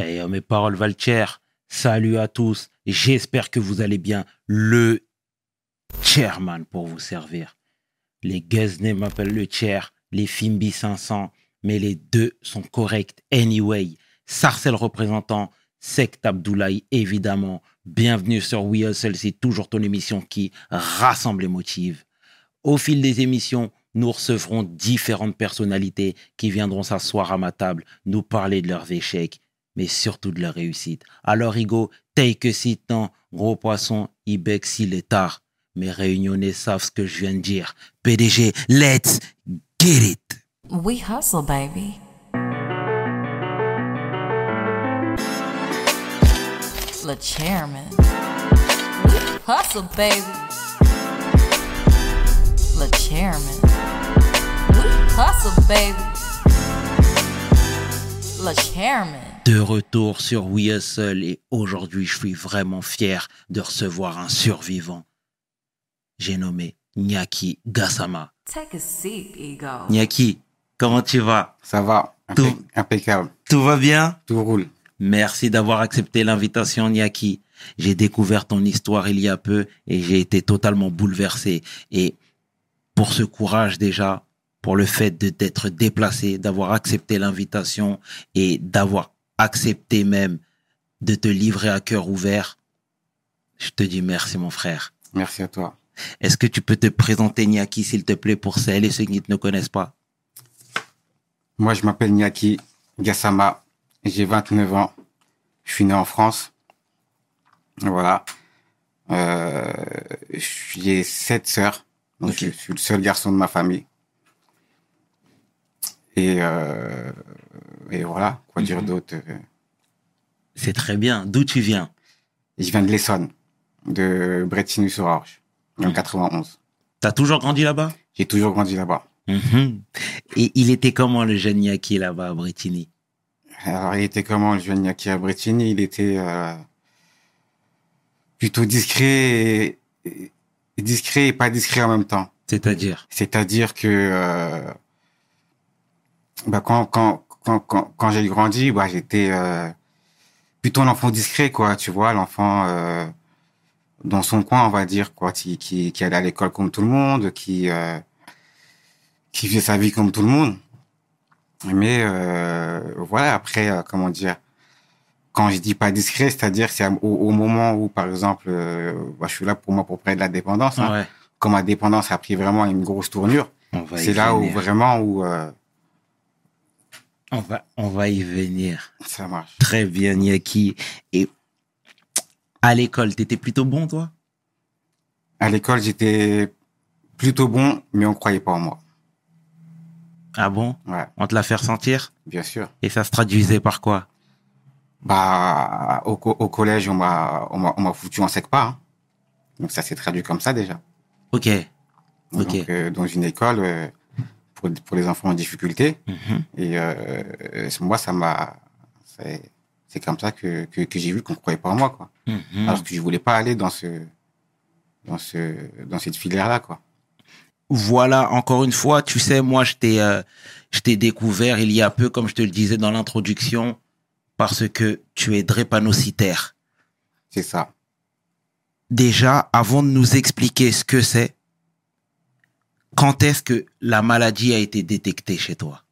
Eh, oh, mes paroles valent cher. Salut à tous. J'espère que vous allez bien. Le chairman pour vous servir. Les Guesnay m'appellent le chair, les Fimbi 500, mais les deux sont corrects anyway. Sarcel représentant, Sect Abdoulaye évidemment. Bienvenue sur We Hustle, c'est toujours ton émission qui rassemble les motive. Au fil des émissions, nous recevrons différentes personnalités qui viendront s'asseoir à ma table, nous parler de leurs échecs, mais surtout de leurs réussites. Alors, Igo, take a seat, non, gros poisson, Ibex, s'il est tard. Mes réunionnais savent ce que je viens de dire. PDG, let's get it. We hustle, baby. Le chairman. Hustle, baby. Le chairman. Hustle, baby. Le chairman. De retour sur We Hustle et aujourd'hui, je suis vraiment fier de recevoir un survivant. J'ai nommé Nyaki Gassama. Take a seat, ego. Nyaki, comment tu vas? Ça va, Tout- impeccable, Tout va bien? Tout roule. Merci d'avoir accepté l'invitation, Nyaki. J'ai découvert ton histoire il y a peu et j'ai été totalement bouleversé. Et pour ce courage déjà, pour le fait de d'être déplacé, d'avoir accepté l'invitation et d'avoir accepté même de te livrer à cœur ouvert, je te dis merci mon frère. Merci à toi. Est-ce que tu peux te présenter, Nyaki, s'il te plaît, pour celles et ceux qui ne te connaissent pas? Moi, je m'appelle Nyaki Gassama, j'ai 29 ans, je suis né en France. Voilà. Euh, j'ai sept sœurs, donc je suis le seul garçon de ma famille. Et, euh, et voilà, quoi dire Mhm. d'autre euh, C'est très bien. D'où tu viens? Je viens de l'Essonne, de Bretigny-sur-Orge, dans le 91. T'as toujours grandi là-bas? J'ai toujours grandi là-bas. Mhm. Et il était comment le jeune Nyaki là-bas à Bretigny? Alors, il était comment le jeune Nyaki à Bretigny? Il était euh, plutôt discret et, et discret et pas discret en même temps. C'est-à-dire? C'est-à-dire que euh, bah, quand quand quand quand, quand j'ai grandi, bah j'étais euh, plutôt un enfant discret quoi, tu vois, l'enfant euh, dans son coin, on va dire quoi, qui qui, qui allait à l'école comme tout le monde, qui euh, qui faisait sa vie comme tout le monde. Mais euh, voilà, après euh, comment dire quand je dis pas discret, c'est-à-dire c'est au, au moment où par exemple euh, bah, je suis là pour moi pour près de la dépendance hein Ouais. quand ma dépendance a pris vraiment une grosse tournure, c'est là où vraiment où euh, On va, on va y venir. ça marche. Très bien, Nyaki. Et à l'école, t'étais plutôt bon, toi? À l'école, j'étais plutôt bon, mais on croyait pas en moi. Ah bon? Ouais, On te l'a fait ressentir? Bien sûr. Et ça se traduisait par quoi? Bah au, co- au collège, on m'a on m'a foutu en sec pas. hein. Donc ça s'est traduit comme ça déjà. Ok. Ok. Donc euh, dans une école euh, pour pour les enfants en difficulté Mhm. et euh, moi ça m'a c'est comme ça que que, que j'ai vu qu'on croyait pas en moi quoi. Mhm. Alors que je voulais pas aller dans ce dans ce dans cette filière là quoi. Voilà, encore une fois, tu sais, moi, je t'ai, euh, je t'ai découvert il y a peu, comme je te le disais dans l'introduction, parce que tu es drépanocytaire. C'est ça. Déjà, avant de nous expliquer ce que c'est, quand est-ce que la maladie a été détectée chez toi?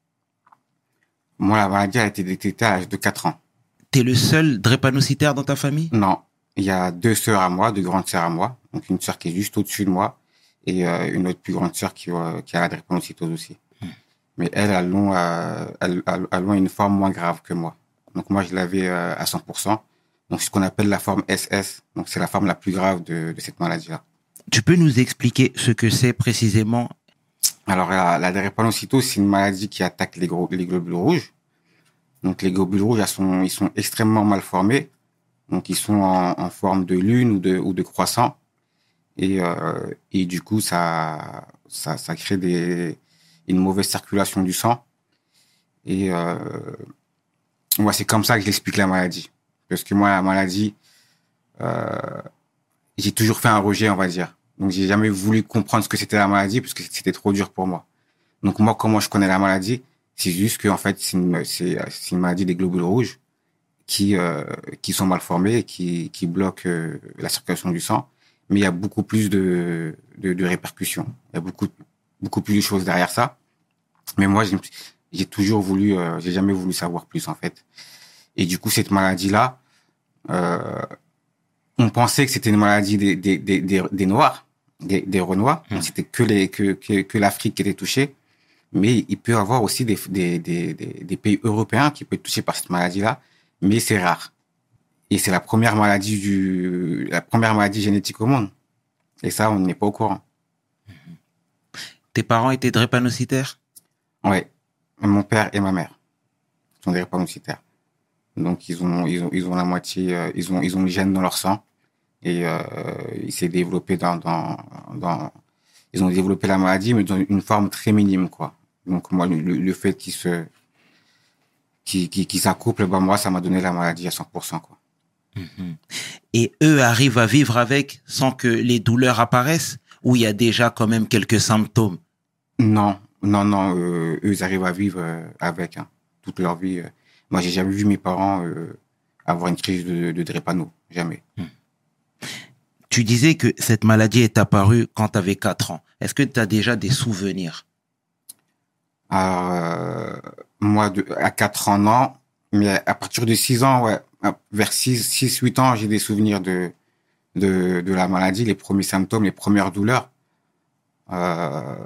Moi, la maladie a été détectée à l'âge de 4 ans. T'es le seul drépanocytaire dans ta famille? Non, il y a deux sœurs à moi, deux grandes sœurs à moi. Donc une sœur qui est juste au-dessus de moi et euh, une autre plus grande sœur qui, euh, qui a la drépanocytose aussi. Mais elles, elles ont, euh, une forme moins grave que moi. Donc moi, je l'avais à 100%. Donc c'est ce qu'on appelle la forme SS. Donc c'est la forme la plus grave de, de cette maladie-là. Tu peux nous expliquer ce que c'est précisément? Alors, la, la c'est une maladie qui attaque les, gros, les globules rouges. Donc, les globules rouges, sont, ils sont extrêmement mal formés. Donc, ils sont en, en forme de lune ou de, ou de croissant. Et, euh, et du coup, ça, ça, ça crée des, une mauvaise circulation du sang. Et euh, moi, c'est comme ça que je l'explique la maladie. Parce que moi, la maladie, euh, j'ai toujours fait un rejet, on va dire. Donc, j'ai jamais voulu comprendre ce que c'était la maladie parce que c'était trop dur pour moi. Donc, moi, comment je connais la maladie? C'est juste que, en fait, c'est une, une maladie des globules rouges qui euh, qui sont mal formés, qui qui bloquent euh, la circulation du sang. Mais il y a beaucoup plus de de, de répercussions. Il y a beaucoup beaucoup plus de choses derrière ça. Mais moi, j'ai- j'ai toujours voulu, euh, j'ai jamais voulu savoir plus en fait. Et du coup, cette maladie-là, euh, on pensait que c'était une maladie des des des, des, des noirs, des, des renois. Mhm. C'était que les que que, que l'Afrique qui était touchée. Mais il peut y avoir aussi des des des des, pays européens qui peuvent être touchés par cette maladie-là, mais c'est rare. Et c'est la première maladie du la première maladie génétique au monde. Et ça, on n'est pas au courant. Tes parents étaient drépanocytaires? Ouais. Mon père et ma mère sont drépanocytaires. Donc ils ont ils ont ils ont la moitié euh, ils ont ils ont le gène dans leur sang et euh, il s'est développé dans dans dans ils ont développé la maladie mais dans une forme très minime quoi. Donc moi le, le fait qu'ils se qui qui qui s'accouplent bah moi ça m'a donné la maladie à 100% quoi. et eux arrivent à vivre avec sans que les douleurs apparaissent ou il y a déjà quand même quelques symptômes? Non, non, non, euh, eux, ils arrivent à vivre euh, avec hein, toute leur vie. euh. Moi, j'ai jamais vu mes parents avoir une crise de, de drépano, jamais. Tu disais que cette maladie est apparue quand tu avais 4 ans. Est-ce que tu as déjà des souvenirs? Euh, moi, à 4 ans, non, mais à partir de 6 ans, ouais, vers 6, 6 8 ans, j'ai des souvenirs de, de, la maladie, les premiers symptômes, les premières douleurs, euh,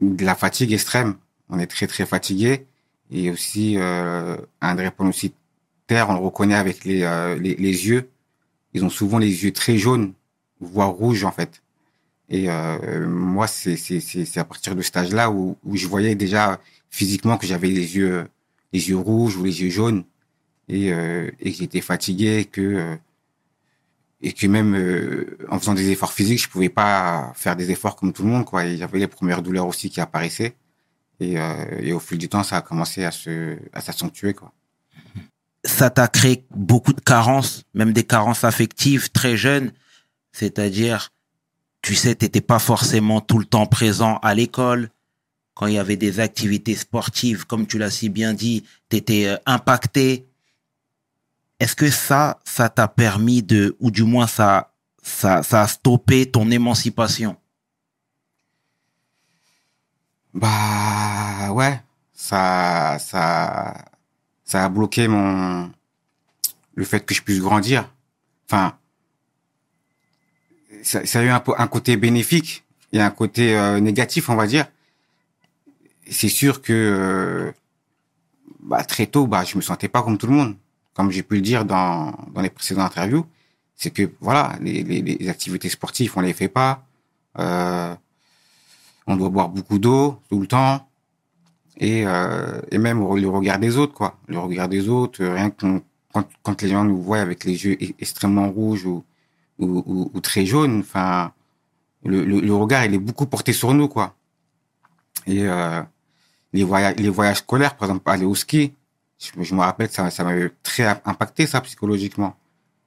de la fatigue extrême. On est très, très fatigué. Et aussi, euh, un drépanocytaire, on le reconnaît avec les, euh, les yeux. Ils ont souvent les yeux très jaunes, voire rouges, en fait. Et euh, moi, c'est à partir de cet âge-là où je voyais déjà physiquement que j'avais les yeux les yeux rouges ou les yeux jaunes et euh, et que j'étais fatigué que euh, et que même en faisant des efforts physiques, je pouvais pas faire des efforts comme tout le monde quoi. Et j'avais les premières douleurs aussi qui apparaissaient et et au fil du temps, ça a commencé à se à s'accentuer. Ça t'a créé beaucoup de carences, même des carences affectives très jeunes. C'est-à-dire, tu sais, t'étais pas forcément tout le temps présent à l'école. Quand il y avait des activités sportives, comme tu l'as si bien dit, t'étais euh, impacté. Est-ce que ça, ça t'a permis de, ou du moins ça, ça, ça a stoppé ton émancipation? Bah ouais, ça ça ça a bloqué mon le fait que je puisse grandir. Enfin ça, ça a eu un, un côté bénéfique et un côté euh, négatif, on va dire. C'est sûr que euh, bah, très tôt, bah, je me sentais pas comme tout le monde, comme j'ai pu le dire dans, dans les précédentes interviews. C'est que voilà, les, les, les activités sportives, on les fait pas. Euh, on doit boire beaucoup d'eau tout le temps et euh, et même le regard des autres quoi. Le regard des autres euh, rien que quand quand les gens nous voient avec les yeux e- extrêmement rouges ou ou, ou, très jaunes enfin le, le le regard il est beaucoup porté sur nous quoi. Et euh, les voyages les voyages scolaires par exemple aller au ski je, je me rappelle ça ça m'avait très impacté ça psychologiquement.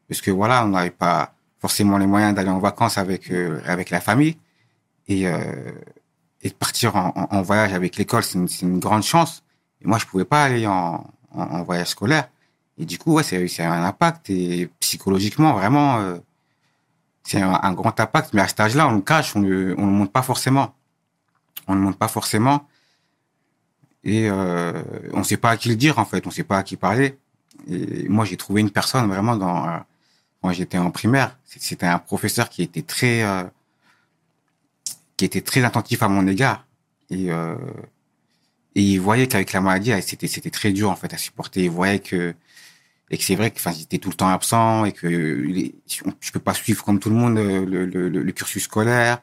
Parce que voilà on n'avait pas forcément les moyens d'aller en vacances avec euh, avec la famille. Et euh, et de partir en, en, voyage avec l'école, c'est une, une grande chance. Et moi, je pouvais pas aller en, en, voyage scolaire. Et du coup, ouais, c'est un impact. Et psychologiquement, vraiment, euh, c'est un, grand impact. Mais à cet âge-là, on le cache, on le, on le montre pas forcément. On le montre pas forcément. Et euh, on sait pas à qui le dire, en fait. On sait pas à qui parler. Et moi, j'ai trouvé une personne vraiment dans euh, quand j'étais en primaire. C'était un professeur qui était très euh, qui était très attentif à mon égard. Et euh, et il voyait qu'avec la maladie c'était c'était très dur en fait à supporter. Il voyait que et que c'est vrai que enfin j'étais tout le temps absent et que je peux pas suivre comme tout le monde le, le, le, le cursus scolaire.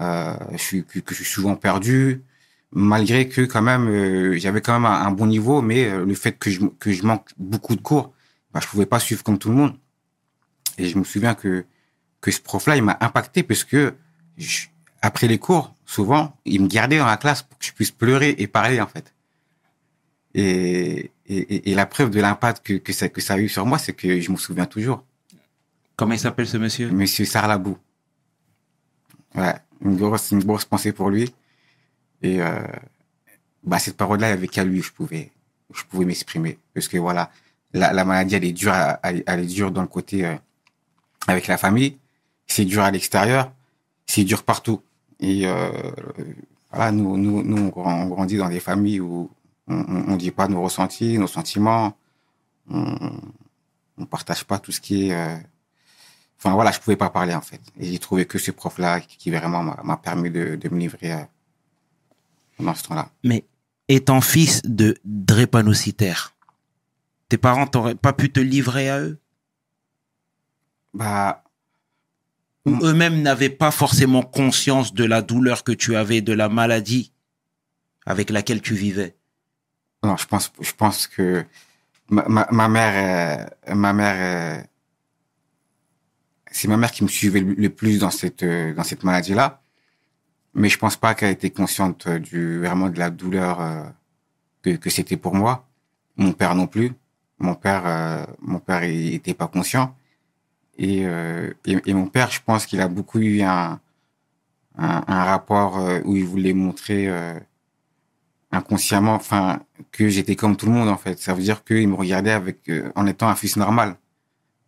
Euh, je suis que, je suis souvent perdu. Malgré que quand même euh, j'avais quand même un, bon niveau mais euh, le fait que je que je manque beaucoup de cours bah, je pouvais pas suivre comme tout le monde. Et je me souviens que que ce prof là il m'a impacté parce que je, après les cours, souvent, il me gardait dans la classe pour que je puisse pleurer et parler, en fait. Et, et, et la preuve de l'impact que, que, ça, que ça a eu sur moi, c'est que je me souviens toujours. Comment il s'appelle ce monsieur? Monsieur Sarlabou. Ouais, une grosse, une grosse pensée pour lui. Et euh, bah, cette parole-là, avec qu'à lui, je pouvais, je pouvais m'exprimer. Parce que voilà, la, la maladie, elle est dure, à- elle est dure dans le côté euh, avec la famille. C'est dur à l'extérieur. C'est dur partout. Et euh, voilà, nous, nous, nous, on grand- on grandit dans des familles où on, on dit pas nos ressentis, nos sentiments. On, on partage pas tout ce qui est. euh, Enfin voilà, je pouvais pas parler en fait. Et j'ai trouvé que ce prof-là qui vraiment m'a permis de, de me livrer euh, pendant ce temps-là. Mais étant fils de drépanocytaire, tes parents t'auraient pas pu te livrer à eux? Bah, Ou Mm. eux-mêmes n'avaient pas forcément conscience de la douleur que tu avais, de la maladie avec laquelle tu vivais non, je pense, je pense que ma, ma, ma mère, euh, ma mère, euh, c'est ma mère qui me suivait le, le plus dans cette, euh, dans cette maladie-là. Mais je pense pas qu'elle était consciente euh, du, vraiment de la douleur que, que c'était pour moi. Mon père non plus. Mon père, mon père, il était pas conscient. Et, euh, et, et mon père, je pense qu'il a beaucoup eu un, un, rapport euh, où il voulait montrer euh, inconsciemment, enfin, que j'étais comme tout le monde en fait. Ça veut dire qu'il me regardait avec, en étant un fils normal,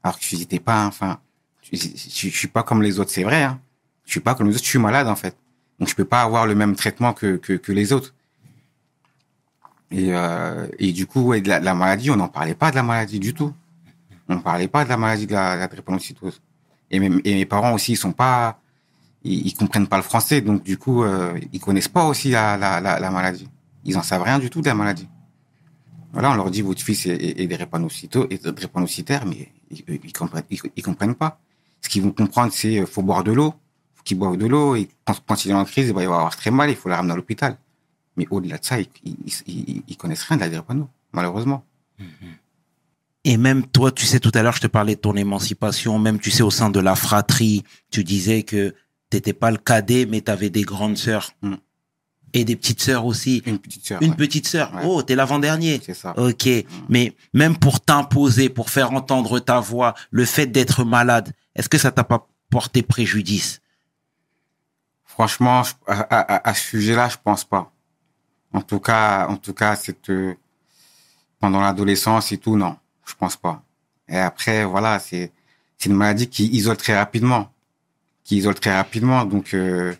alors que je n'étais pas. Enfin, je, je, suis pas comme les autres, c'est vrai. Hein. Je suis pas comme les autres, je suis malade en fait. Donc je peux pas avoir le même traitement que que, que les autres. Et euh, et du coup, ouais, de la maladie, on n'en parlait pas de la maladie du tout. On parlait pas de la maladie de la, la drépanocytose. Et, mes- parents aussi, ils sont pas, ils, comprennent pas le français, donc du coup, euh, ils connaissent pas aussi la, la, la, la maladie. Ils en savent rien du tout de la maladie. Voilà, on leur dit votre fils est, est, est drépanocytaire, mais ils, ils comprennent, ils, comprennent pas. Ce qu'ils vont comprendre, c'est euh, faut boire de l'eau, faut qu'ils boivent de l'eau, et quand, quand il est en crise, ben, il va avoir très mal, il faut le ramener à l'hôpital. Mais au-delà de ça, ils, ils, connaissent rien de la drépano, malheureusement. Et même toi, tu sais, tout à l'heure, je te parlais de ton émancipation, même tu sais, au sein de la fratrie, tu disais que t'étais pas le cadet, mais t'avais des grandes sœurs. Mm. Et des petites sœurs aussi. Une petite sœur. Une ouais, petite sœur. Ouais. Oh, t'es l'avant-dernier. C'est ça. Ok, mais même pour t'imposer, pour faire entendre ta voix, le fait d'être malade, est-ce que ça t'a pas porté préjudice? Franchement, à, à, à ce sujet-là, je pense pas. En tout cas, en tout cas, cette euh, pendant l'adolescence et tout, non, je pense pas. Et après, voilà, c'est c'est une maladie qui isole très rapidement, qui isole très rapidement. Donc euh,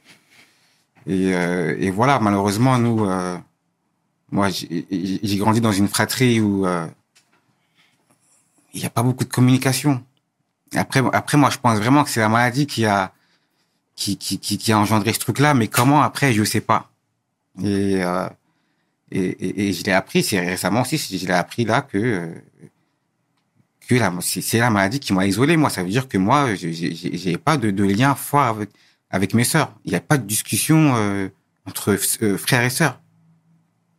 et euh, et voilà, malheureusement, nous, euh, moi, j'ai grandi dans une fratrie où euh, il y a pas beaucoup de communication. Après, après, moi, je pense vraiment que c'est la maladie qui a qui, qui, qui, qui a engendré ce truc-là, mais comment après, je sais pas. Et, euh, et, et, et je l'ai appris, c'est récemment aussi, je l'ai appris là que, euh, que c'est, la maladie qui m'a isolé. Moi, ça veut dire que moi, j'ai, j'ai, j'ai pas de, de lien fort avec, avec mes sœurs. Il n'y a pas de discussion euh, entre euh, frères et sœurs.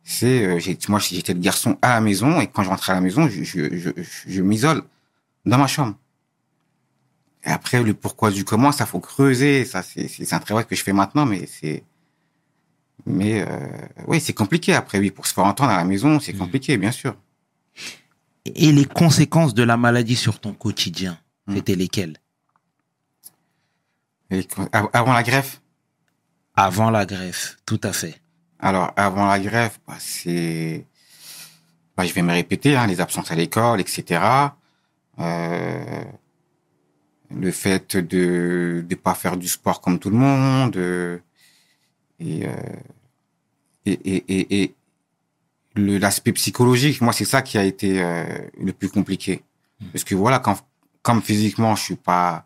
C'est, euh, j'ai, moi, j'étais le garçon à la maison et quand je rentrais à la maison, je, je, je, je m'isole dans ma chambre. Et après, le pourquoi du comment, ça faut creuser. Ça, c'est, c'est un travail que je fais maintenant, mais c'est, mais euh, oui, c'est compliqué. Après, oui, pour se faire entendre à la maison, c'est compliqué, bien sûr. Et les conséquences de la maladie sur ton quotidien, Mm. c'était lesquelles? Avant la greffe, Avant la greffe, tout à fait. alors avant la greffe, bah, c'est, bah, je vais me répéter, hein, les absences à l'école, etc. Euh, le fait de de pas faire du sport comme tout le monde euh, et, euh, et et et, et le l'aspect psychologique moi c'est ça qui a été euh, le plus compliqué. Parce que voilà quand comme physiquement je suis pas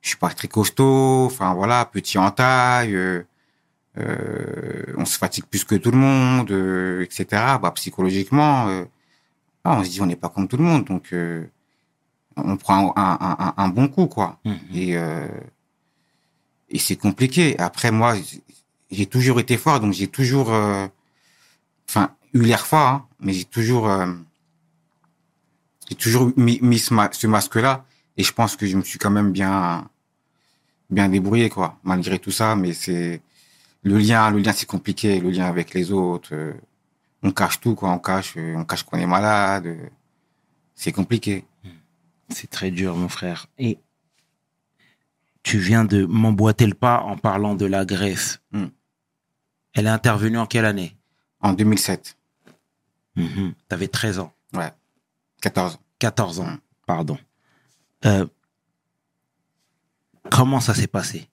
je suis pas très costaud enfin voilà petit en taille euh, euh, on se fatigue plus que tout le monde euh, etc bah psychologiquement euh, ah, on se dit on n'est pas comme tout le monde donc euh, on prend un, un, un, un bon coup quoi. Mhm. et euh, et c'est compliqué. Après moi j'ai toujours été fort donc j'ai toujours euh, enfin eu l'air fort hein, mais j'ai toujours euh, j'ai toujours mis, mis ce, ma- ce masque là et je pense que je me suis quand même bien bien débrouillé quoi malgré tout ça mais c'est le lien le lien c'est compliqué le lien avec les autres euh, on cache tout quoi on cache euh, on cache qu'on est malade euh, c'est compliqué C'est très dur, mon frère. Et tu viens de m'emboîter le pas en parlant de la greffe. Mm. Elle est intervenue en quelle année? En 2007 Mhm. T'avais 13 ans. ouais 14 ans 14 ans, Mm. pardon. Euh, comment ça s'est passé?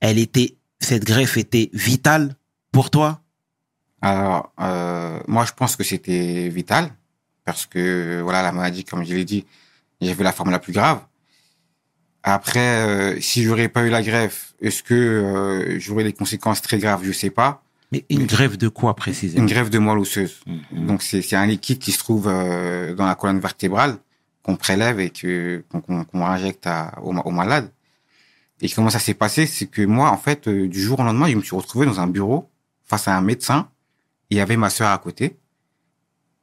Elle était, cette greffe était vitale pour toi? Alors, euh, moi, je pense que c'était vital parce que voilà, la maladie, comme je l'ai dit, j'avais la forme la plus grave. Après, euh, si j'aurais pas eu la greffe, est-ce que euh, j'aurais des conséquences très graves? Je sais pas. Mais une Mais- greffe de quoi précisément Une greffe de moelle osseuse. Mhm. Donc c'est c'est un liquide qui se trouve euh, dans la colonne vertébrale qu'on prélève et que qu'on qu'on qu'on injecte à, au, ma- au malade. Et comment ça s'est passé? C'est que moi, en fait, euh, du jour au lendemain, je me suis retrouvé dans un bureau face à un médecin. Il y avait ma sœur à côté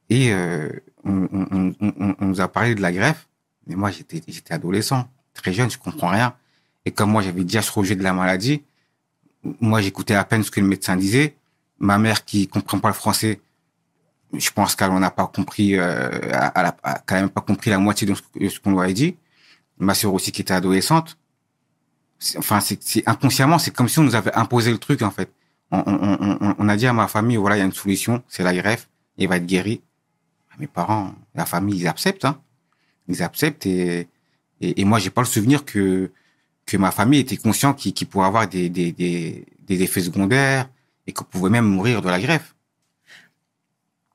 et euh, on, on, on, on- on nous a parlé de la greffe. Mais moi, j'étais j'étais adolescent, très jeune, je comprends rien. Et comme moi, j'avais déjà ce rejet de la maladie, moi, j'écoutais à peine ce que le médecin disait. Ma mère, qui comprend pas le français, je pense qu'elle n'a pas compris, euh, a, quand même pas compris la moitié de ce, qu'on lui avait dit. Ma sœur aussi, qui était adolescente. Enfin, c'est inconsciemment, c'est comme si on nous avait imposé le truc, en fait. On, a dit à ma famille, voilà, il y a une solution, c'est la greffe, il va être guéri. Mes parents, la famille, ils acceptent, hein. Ils acceptent et, et, et moi, j'ai pas le souvenir que, que ma famille était conscient qu'il qu'il pourrait avoir des, des, des, des effets secondaires et qu'on pouvait même mourir de la greffe.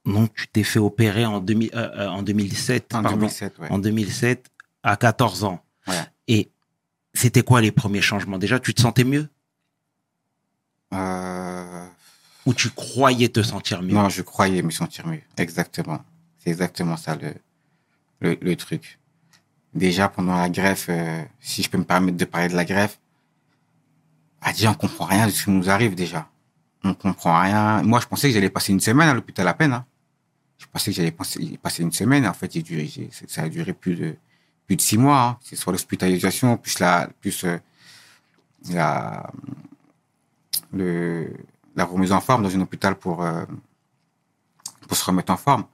Donc, tu t'es fait opérer en, 2000, euh, euh, en 2007, En pardon, 2007, ouais. en 2007 à 14 ans. Ouais. Et c'était quoi les premiers changements? Déjà, tu te sentais mieux? Euh, ou tu croyais te sentir mieux? Non, je croyais me sentir mieux. Exactement. C'est exactement ça le, le, le truc. Déjà, pendant la greffe, euh, si je peux me permettre de parler de la greffe, ah, déjà, on comprend rien de ce qui nous arrive déjà. On comprend rien. Moi, je pensais que j'allais passer une semaine à l'hôpital à peine. Hein. Je pensais que j'allais passer, une semaine. En fait, j'ai duré, ça a duré plus de, plus de six mois. Hein. C'est soit l'hospitalisation, plus la, plus euh, la, le, la remise en forme dans un hôpital pour, euh, pour se remettre en forme.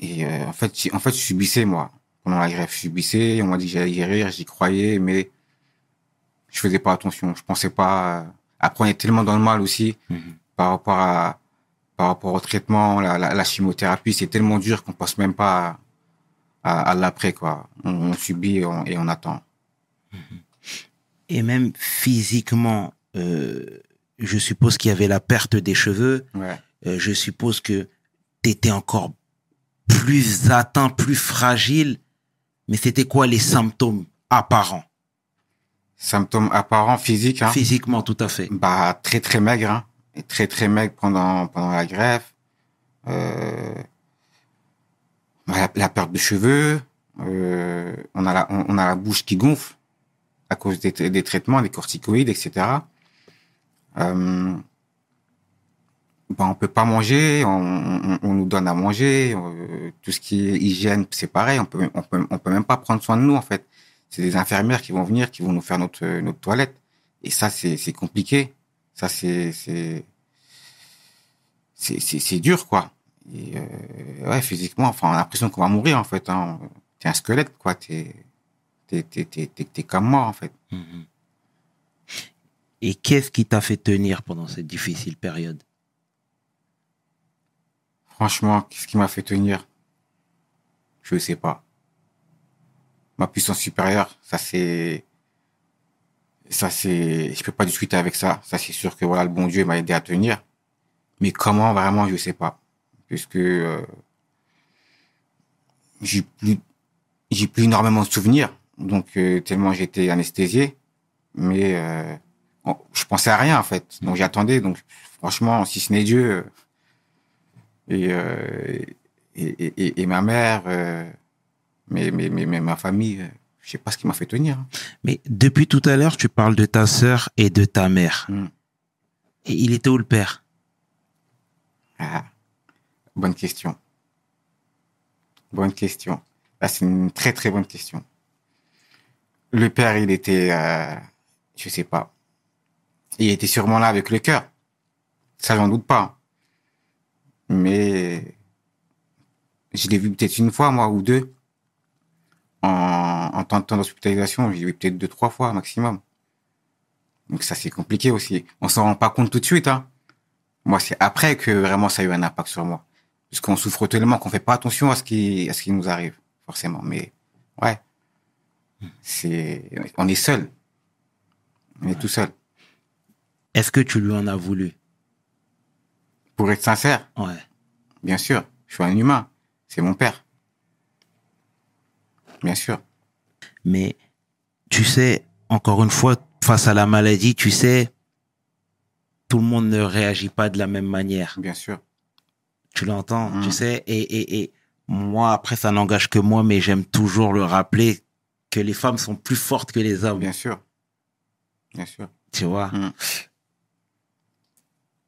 Et euh, en fait, en fait, je subissais moi pendant la greffe, je subissais. On m'a dit que j'allais guérir, j'y croyais, mais je faisais pas attention. Je pensais pas. Après, on est tellement dans le mal aussi Mhm. par rapport à par rapport au traitement, la, la, la chimiothérapie, c'est tellement dur qu'on pense même pas à, à, à l'après quoi. On, on subit et on, et on attend. Et même physiquement, euh, je suppose qu'il y avait la perte des cheveux. Ouais. Euh, je suppose que tu étais encore plus atteint, plus fragile. Mais c'était quoi les symptômes apparents? Symptômes apparents physiques. Hein. Physiquement, tout à fait. Bah très très maigre, hein. Et très très maigre pendant pendant la greffe. Euh, la, la perte de cheveux. Euh, on a la on, on a la bouche qui gonfle à cause des, des traitements, des corticoïdes, etc. Euh, bah, on peut pas manger, on, on, on nous donne à manger, euh, tout ce qui est hygiène, c'est pareil, on peut, on peut, on peut même pas prendre soin de nous en fait. C'est des infirmières qui vont venir, qui vont nous faire notre notre toilette, et ça c'est compliqué, ça c'est c'est dur quoi. Et euh, ouais, physiquement, enfin, on a l'impression qu'on va mourir en fait. Hein. T'es un squelette quoi, t'es comme moi en fait. Mhm. Et qu'est-ce qui t'a fait tenir pendant cette difficile période? Franchement, qu'est-ce qui m'a fait tenir? Je sais pas. Ma puissance supérieure, ça c'est, ça c'est, je peux pas discuter avec ça. Ça c'est sûr que voilà, le bon Dieu m'a aidé à tenir. Mais comment vraiment, je sais pas, puisque euh, j'ai plus, j'ai plus énormément de souvenirs, donc euh, tellement j'étais anesthésié. Mais euh, je pensais à rien en fait, donc j'attendais. Donc franchement, si ce n'est Dieu. euh, et, et, et, ma mère, mais, mais, mais, mais ma famille, euh, je sais pas ce qui m'a fait tenir. hein. Mais depuis tout à l'heure, tu parles de ta sœur et de ta mère. Mm. Et il était où le père? Ah, bonne question. Bonne question. Là, c'est une très très bonne question. Le père, il était, euh, je sais pas. Il était sûrement là avec le cœur. Ça, j'en doute pas. Mais je l'ai vu peut-être une fois, moi, ou deux. En, en temps de temps d'hospitalisation, je l'ai vu peut-être deux, trois fois maximum. Donc ça, c'est compliqué aussi. On s'en rend pas compte tout de suite, hein. Moi, c'est après que vraiment ça a eu un impact sur moi. Parce qu'on souffre tellement qu'on fait pas attention à ce qui, à ce qui nous arrive. forcément. Mais ouais, c'est, on est seul. On est tout seul. Est-ce que tu lui en as voulu? Pour être sincère, Ouais. bien sûr, je suis un humain. C'est mon père. Bien sûr. Mais tu sais, encore une fois, face à la maladie, tu sais, tout le monde ne réagit pas de la même manière. Bien sûr. Tu l'entends, Mm. tu sais, et, et, et moi, après, ça n'engage que moi, mais j'aime toujours le rappeler que les femmes sont plus fortes que les hommes, Bien sûr. Bien sûr. tu vois? Mm.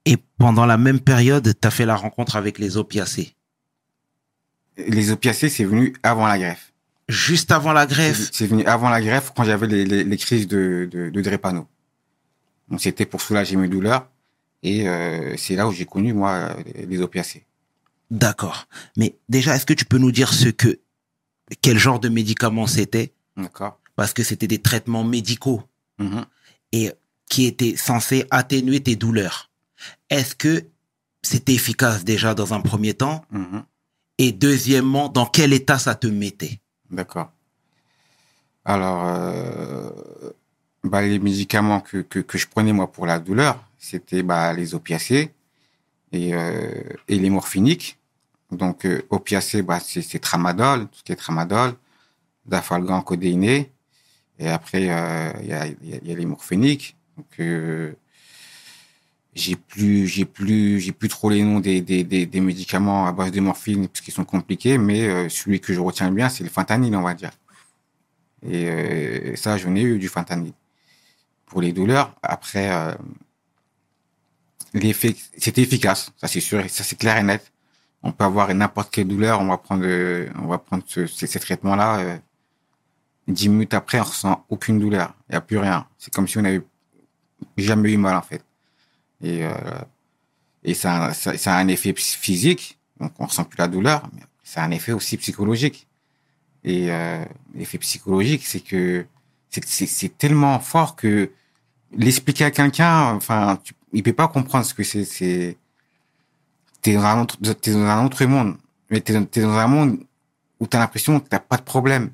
Et pendant la même période, tu as fait la rencontre avec les opiacés. Les opiacés, c'est venu avant la greffe. Juste avant la greffe. C'est venu avant la greffe quand j'avais les, les, les crises de, de, de drépano. Donc c'était pour soulager mes douleurs. Et euh, c'est là où j'ai connu, moi, les- opiacés. D'accord. Mais déjà, est-ce que tu peux nous dire ce que, quel genre de médicaments c'était? D'accord Parce que c'était des traitements médicaux. Mhm. et qui était censé atténuer tes douleurs. Est-ce que c'était efficace déjà dans un premier temps? Mhm. Et deuxièmement, dans quel état ça te mettait? D'accord. Alors, euh, bah, les médicaments que, que, que je prenais, moi, pour la douleur, c'était bah, les opiacés et, euh, et les morphiniques. Donc, euh, opiacés, bah, c'est tramadol, tout ce qui est tramadol, dafalgan codéiné. Et après, euh, il y, a, y, a, y a les morphiniques. Donc, euh, j'ai plus, j'ai plus, j'ai plus trop les noms des, des, des, des médicaments à base de morphine parce qu'ils sont compliqués, mais euh, celui que je retiens bien, c'est le fentanyl, on va dire. Et euh, ça, j'en ai eu du fentanyl pour les douleurs. Après, euh, l'effet, c'était efficace, ça c'est sûr, ça c'est clair et net. On peut avoir n'importe quelle douleur, on va prendre, euh, on va prendre ce, ces, ces traitements-là. Euh, dix minutes après, on ressent aucune douleur, il y a plus rien. C'est comme si on avait jamais eu mal en fait. Et euh, et ça, ça, ça a un effet physique, donc on ressent plus la douleur, mais ça a un effet aussi psychologique. Et euh, l'effet psychologique, c'est que c'est- tellement fort que l'expliquer à quelqu'un, enfin, tu, il peut pas comprendre ce que c'est. C'est t'es dans un autre, t'es dans un autre monde, mais t'es t'es dans un monde où t'as l'impression que t'as pas de problème.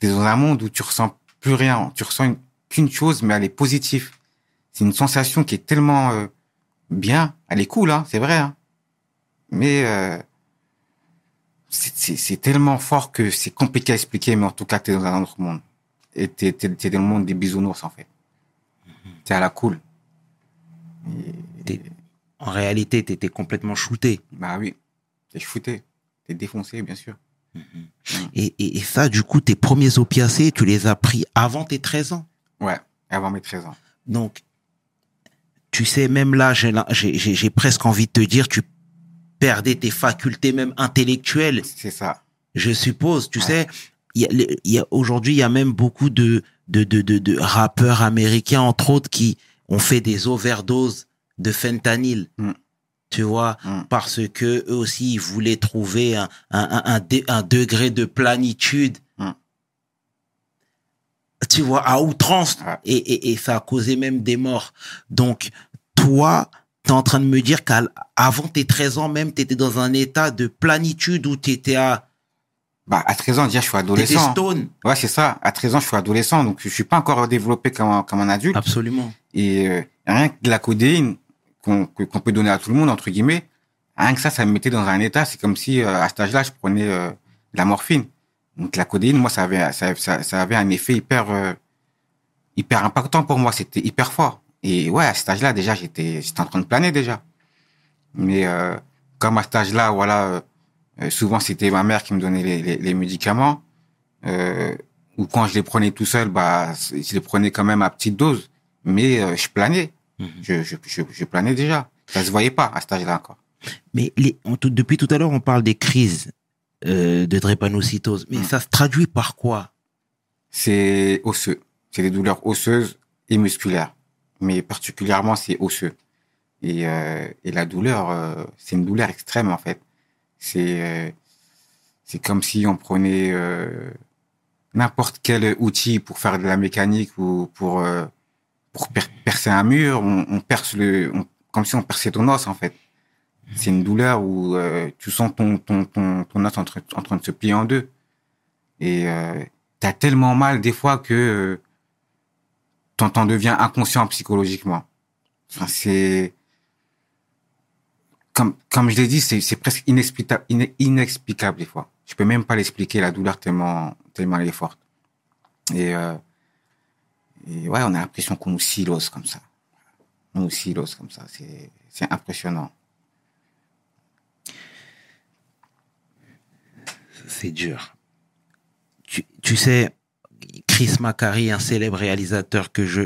T'es dans un monde où tu ressens plus rien, tu ressens une- qu'une chose, mais elle est positive. C'est une sensation qui est tellement euh, bien, elle est cool, hein, c'est vrai, hein. mais euh, c'est- tellement fort que c'est compliqué à expliquer, mais en tout cas, t'es dans un autre monde. Et t'es- t'es dans le monde des bisounours, en fait. T'es à la cool. En réalité, tu étais complètement shooté. Bah oui, t'es fouté, t'es défoncé, bien sûr. Et, et, et ça, du coup, tes premiers opiacés, tu les as pris avant tes 13 ans? Ouais, avant mes 13 ans. Donc, tu sais, même là, j'ai presque envie de te dire, tu perdais tes facultés même intellectuelles. C'est ça. je suppose, tu Ouais. sais, il y a, les- il y a aujourd'hui, il y a même beaucoup de, de, de, de, de rappeurs américains, entre autres, qui ont fait des overdoses de fentanyl. Mm. Tu vois, Mm. parce que eux aussi, ils voulaient trouver un, un, un, un, dé- un degré de planitude. Tu vois, à outrance. Et, et, et ça a causé même des morts. Donc, toi, t'es en train de me dire qu'avant tes 13 ans même, t'étais dans un état de planitude où t'étais à, Bah, à 13 ans, déjà, je suis adolescent. stone. Ouais, c'est ça. À 13 ans, je suis adolescent, donc je suis pas encore développé comme un, comme un adulte. Absolument. Et euh, rien que de la codéine qu'on peut donner à tout le monde, entre guillemets, rien que ça, ça me mettait dans un état. C'est comme si, euh, à cet âge-là, je prenais euh, de la morphine. Donc la codéine, moi, ça avait, ça, ça, ça avait un effet hyper, euh, hyper impactant pour moi. C'était hyper fort. Et ouais, à cet âge-là, déjà, j'étais, j'étais en train de planer déjà. Mais euh, comme à cet âge-là, voilà, euh, souvent c'était ma mère qui me donnait les, les, les médicaments. Euh, ou quand je les prenais tout seul, bah, je les prenais quand même à petite dose. Mais euh, je planais. Mhm. Je, je, je, je planais déjà. Ça se voyait pas à cet âge-là encore. Mais les, on- depuis tout à l'heure, on parle des crises euh, de drépanocytose. Mais Mm. ça se traduit par quoi? C'est osseux. C'est des douleurs osseuses et musculaires. Mais particulièrement, c'est osseux. Et, euh, et la douleur, euh, c'est une douleur extrême en fait. C'est euh, c'est comme si on prenait euh, n'importe quel outil pour faire de la mécanique ou pour euh, pour per- percer un mur. On, on perce le, on- comme si on perçait ton os en fait. C'est une douleur où euh, tu sens ton ton ton ton os en en train de se plier en deux. Et euh, t'as tellement mal des fois que euh, t'en t'en deviens inconscient psychologiquement. Enfin, c'est comme comme je l'ai dit, c'est presque inexplicable, ine- inexplicable des fois. Je peux même pas l'expliquer la douleur tellement tellement elle est forte. Et, euh, et ouais, on a l'impression qu'on nous silose comme ça. On nous silose comme ça. C'est impressionnant. C'est dur. Tu, tu sais, Chris Macari, un célèbre réalisateur que je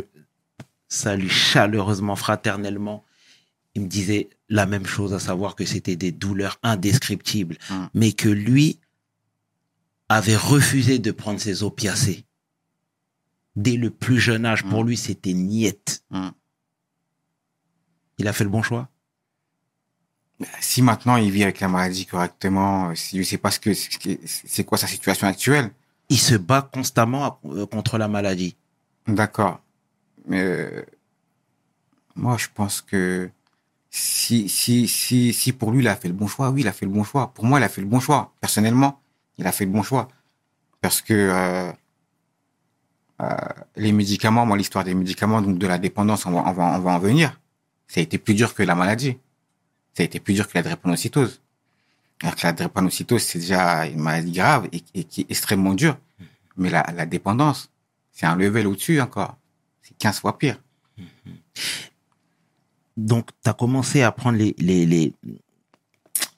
salue chaleureusement, fraternellement, il me disait la même chose, à savoir que c'était des douleurs indescriptibles, Mm. mais que lui avait refusé de prendre ses opiacés. Dès le plus jeune âge, pour Mm. lui, c'était niette. Mm. Il a fait le bon choix? Si maintenant il vit avec la maladie correctement, si je sais pas ce que c'est quoi sa situation actuelle, Il se bat constamment euh, contre la maladie. D'accord. Mais euh, moi, je pense que si, si, si, si pour lui, il a fait le bon choix, oui, il a fait le bon choix. Pour moi, il a fait le bon choix. Personnellement, il a fait le bon choix. Parce que euh, euh, les médicaments, moi, l'histoire des médicaments, donc de la dépendance, on va, on va, on va en venir. Ça a été plus dur que la maladie. Ça a été plus dur que la drépanocytose. Alors que la drépanocytose, c'est déjà une maladie grave et, et qui est extrêmement dure. Mais la, la dépendance, c'est un level au-dessus encore. C'est 15 fois pire. Donc, tu as commencé à prendre les, les, les,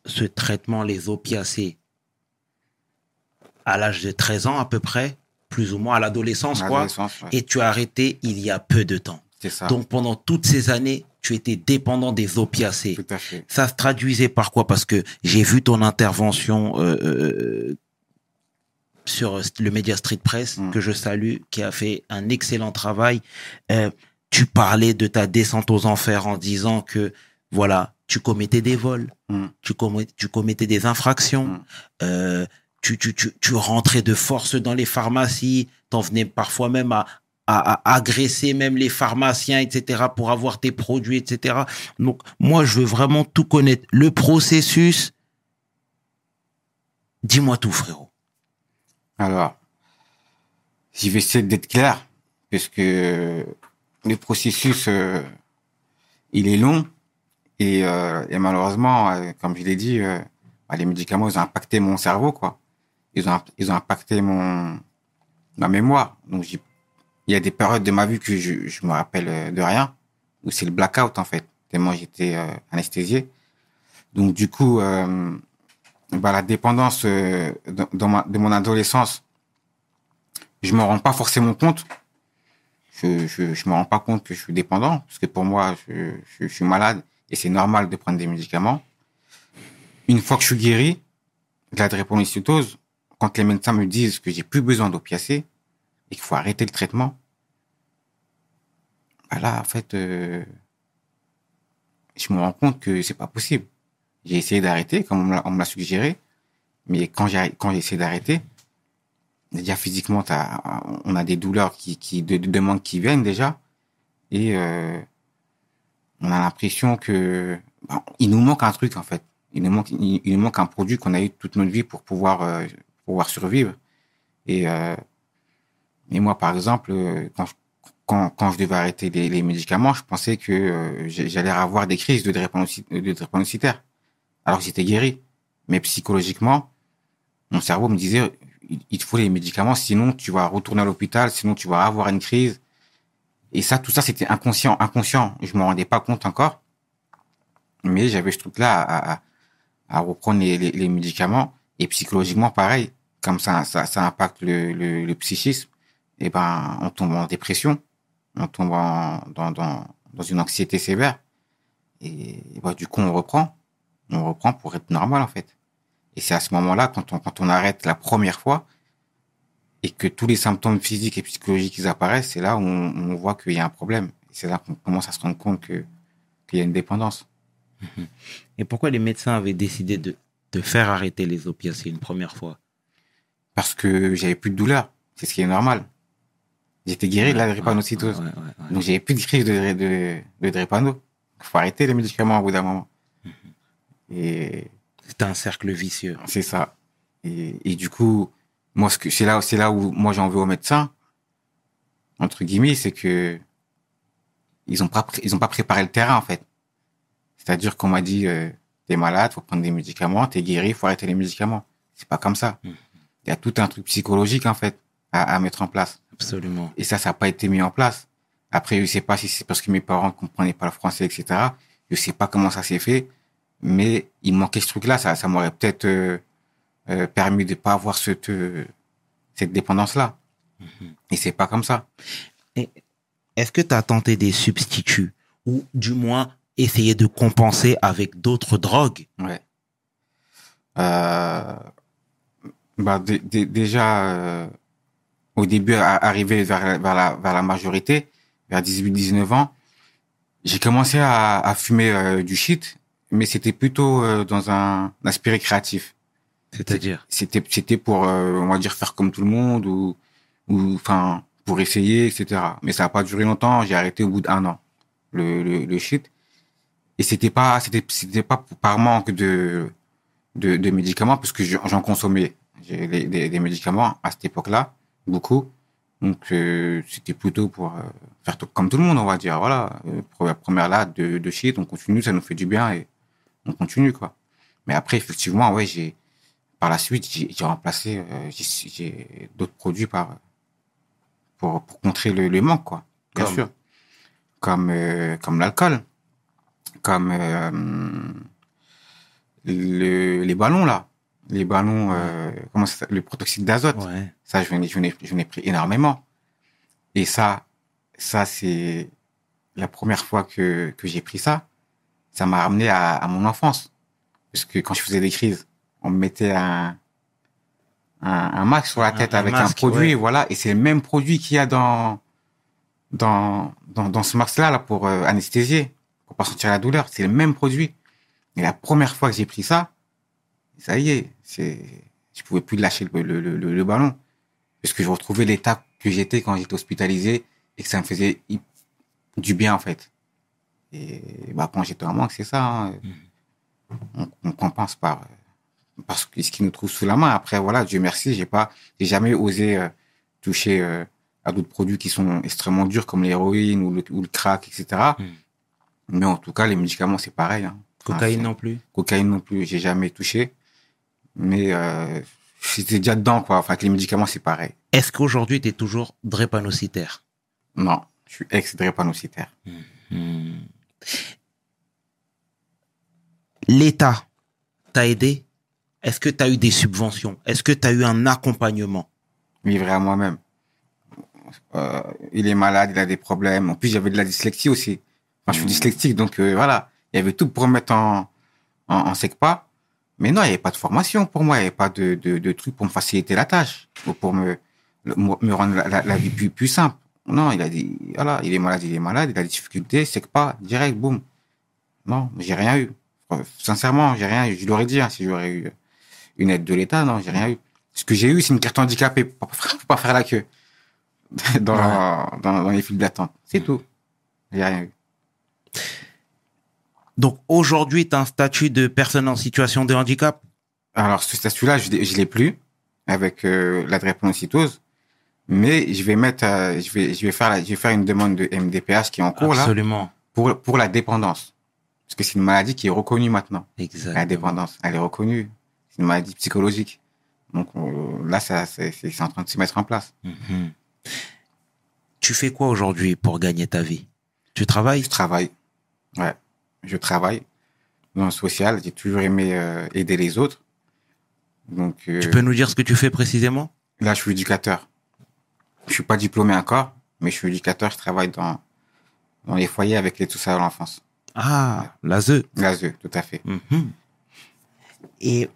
ce traitement, les opiacés, à l'âge de 13 ans à peu près, plus ou moins à l'adolescence, quoi. Ouais. Et tu as arrêté il y a peu de temps. Ça. Donc, pendant toutes ces années, tu étais dépendant des opiacés. Tout à fait. Ça se traduisait par quoi? Parce que j'ai vu ton intervention euh, euh, sur le Media Street Press, Mm. que je salue, qui a fait un excellent travail. Euh, tu parlais de ta descente aux enfers en disant que, voilà, tu commettais des vols, Mm. tu, commet- tu commettais des infractions, Mm. euh, tu, tu, tu, tu rentrais de force dans les pharmacies, t'en venais parfois même à, à, agresser même les pharmaciens, etc., pour avoir tes produits, etc. Donc, moi, je veux vraiment tout connaître. Le processus, dis-moi tout, frérot. Alors, je vais essayer d'être clair, parce que le processus, euh, il est long, et, euh, malheureusement, euh, comme je l'ai dit, bah, les médicaments, ils ont impacté mon cerveau, quoi. Ils ont, ils ont impacté mon, ma mémoire. Donc, j'ai- il y a des périodes de ma vie que je, je me rappelle euh, de rien, où c'est le blackout, en fait, tellement j'étais euh, anesthésié. Donc, du coup, euh, bah, la dépendance euh, dans ma, de mon adolescence, je me rends pas forcément compte. Je, je, je me rends pas compte que je suis dépendant, parce que pour moi, je, je, je suis malade et c'est normal de prendre des médicaments. Une fois que je suis guéri de la drépanocytose, quand les médecins me disent que j'ai plus besoin d'opiacés qu'il faut arrêter le traitement, là, en fait, euh, je me rends compte que c'est pas possible. J'ai essayé d'arrêter, comme on me l'a- suggéré, mais quand j'ai essayé d'arrêter, déjà physiquement, on a des douleurs qui, de, de qui viennent déjà, et euh, on a l'impression que bah, il nous manque un truc en fait. Il nous manque, il, il un produit qu'on a eu toute notre vie pour pouvoir euh, pouvoir survivre. Et et moi, par exemple, euh, quand quand, quand je devais arrêter les, les médicaments, je pensais que euh, j'allais avoir des crises de drépanocy- de drépanocytaire, alors que j'étais guéri. Mais psychologiquement, mon cerveau me disait, il te faut les médicaments, sinon tu vas retourner à l'hôpital, sinon tu vas avoir une crise. Et ça, tout ça, c'était inconscient, inconscient. Je me rendais pas compte encore. Mais j'avais ce truc-là à, à, à reprendre les, les, les médicaments. Et psychologiquement, pareil. Comme ça, ça, ça impacte le, le, le psychisme. Et ben, on tombe en dépression. On tombe en, dans, dans, dans une anxiété sévère. Et, ben, du coup, on reprend. On reprend pour être normal, en fait. Et c'est à ce moment-là, quand on, quand on arrête la première fois, et que tous les symptômes physiques et psychologiques ils apparaissent, c'est là où on, on voit qu'il y a un problème. C'est là qu'on commence à se rendre compte que qu'il y a une dépendance. Et pourquoi les médecins avaient décidé de, de faire arrêter les opiacés une première fois? Parce que j'avais plus de douleur. C'est ce qui est normal. J'étais guéri de la drépanocytose. Donc j'avais plus de crise de, de, de drépano. Il faut arrêter les médicaments au bout d'un moment. Et C'était un cercle vicieux. c'est ça. Et, et du coup, moi, ce que c'est là, c'est là où moi j'en veux aux médecins, entre guillemets, c'est que ils ont pas, ils ont pas préparé le terrain en fait. C'est-à-dire qu'on m'a dit, euh, t'es malade, faut prendre des médicaments, t'es guéri, faut arrêter les médicaments. C'est pas comme ça. Mhm. Il y a tout un truc psychologique en fait à, à mettre en place. Absolument. Et ça, ça n'a pas été mis en place. Après, je sais pas si c'est parce que mes parents comprenaient pas le français, etc. Je sais pas comment ça s'est fait, mais il manquait ce truc-là. Ça, ça m'aurait peut-être euh, euh, permis de pas avoir cette euh, cette dépendance-là. Et c'est pas comme ça. Est-ce que tu as tenté des substituts ou du moins essayé de compenser avec d'autres drogues? Ouais. Euh, bah, dé- dé- déjà, euh, au début, à- arrivé vers, la- vers, la, vers la majorité, vers 18-19 ans, j'ai commencé à, à fumer euh, du shit, mais c'était plutôt euh, dans un aspect récréatif. C'est-à-dire? C'était c'était pour, euh, on va dire, faire comme tout le monde ou, ou enfin, pour essayer, etc. Mais ça n'a pas duré longtemps. J'ai arrêté au bout d'un an le, le, le shit. Et c'était pas, c'était, c'était pas par manque de, de, de médicaments, parce que j'en consommais des, des, des médicaments à cette époque-là, beaucoup. Donc, euh, c'était plutôt pour euh, faire tout, comme tout le monde, on va dire. Voilà, euh, première, première là de, de shit, on continue, ça nous fait du bien et on continue, quoi. Mais après, effectivement, ouais, j'ai, par la suite, j'ai remplacé, euh, j'ai- j'ai d'autres produits par, pour, pour contrer le, le manque, quoi. Bien Comme sûr. Comme, euh, comme l'alcool. Comme, euh, le, les ballons, là. Les ballons, euh, comment ça Le protoxyde d'azote. Ouais. Ça, je n'ai, je je pris énormément. Et ça, ça, c'est la première fois que, que j'ai pris ça. Ça m'a ramené à, à mon enfance. Parce que quand je faisais des crises, on me mettait un, un, un masque sur la tête un avec masque, un produit, ouais. voilà. Et c'est le même produit qu'il y a dans, dans, dans, dans ce masque-là, là, pour euh, anesthésier, pour pas sentir la douleur. C'est le même produit. Et la première fois que j'ai pris ça, ça y est, c'est, je pouvais plus lâcher le, le, le, le ballon. Parce que je retrouvais l'état que j'étais quand j'étais hospitalisé et que ça me faisait du bien, en fait. Et bah, quand j'étais en manque, c'est ça. hein. On, on compense par, par ce ce qui nous trouve sous la main. Après, voilà, Dieu merci, j'ai pas, j'ai jamais osé euh, toucher euh, à d'autres produits qui sont extrêmement durs comme l'héroïne ou le, ou le crack, etc. Mm. Mais en tout cas, les médicaments, c'est pareil. Hein. Cocaïne Enfin, non plus cocaïne non plus, j'ai jamais touché. Mais euh, j'étais déjà dedans, quoi. Enfin, avec les médicaments, c'est pareil. Est-ce qu'aujourd'hui, tu es toujours drépanocytaire? Non, je suis ex-drépanocytaire. Hmm. L'État t'a aidé? Est-ce que tu as eu des subventions? Est-ce que tu as eu un accompagnement? Livré à moi-même. Euh, il est malade, il a des problèmes. En plus, j'avais de la dyslexie aussi. Enfin, je suis Mhm. dyslexique, donc euh, voilà. Il y avait tout pour me mettre en, en, en SECPA. Mais non, il n'y avait pas de formation pour moi. Il n'y avait pas de, de, de truc pour me faciliter la tâche, ou pour me, me rendre la, la, la vie plus, plus simple. Non, il a dit, voilà, il est malade, il est malade, il a des difficultés, SECPA, direct, boum. Non, j'ai rien eu. Euh, Sincèrement, j'ai rien eu. Je l'aurais dit, hein, si j'aurais eu une aide de l'État, non, j'ai rien eu. Ce que j'ai eu, c'est une carte handicapée pour pas faire- pas la queue dans, dans, dans les files d'attente. C'est tout. J'ai rien eu. Donc aujourd'hui, tu as un statut de personne en situation de handicap? Alors, ce statut-là, je, l'ai- je l'ai plus avec euh, la drépanocytose, mais je vais mettre, euh, je vais, je vais faire, la- je vais faire une demande de MDPH qui est en cours là Absolument. pour pour la dépendance, parce que c'est une maladie qui est reconnue maintenant. La Exactement. dépendance, elle est reconnue. C'est une maladie psychologique. Donc euh, là, ça, c'est en train de se mettre en place. Mhm. Tu fais quoi aujourd'hui pour gagner ta vie? Tu travailles? Je travaille. Ouais, je travaille dans le social. J'ai toujours aimé euh, aider les autres. Donc euh, Tu peux nous dire ce que tu fais précisément? là, je suis éducateur. Je suis pas diplômé encore, mais je suis éducateur. Je travaille dans dans les foyers avec les tout ça à l'enfance. Ah, l'ASE. L'ASE, tout à fait. Mhm. Et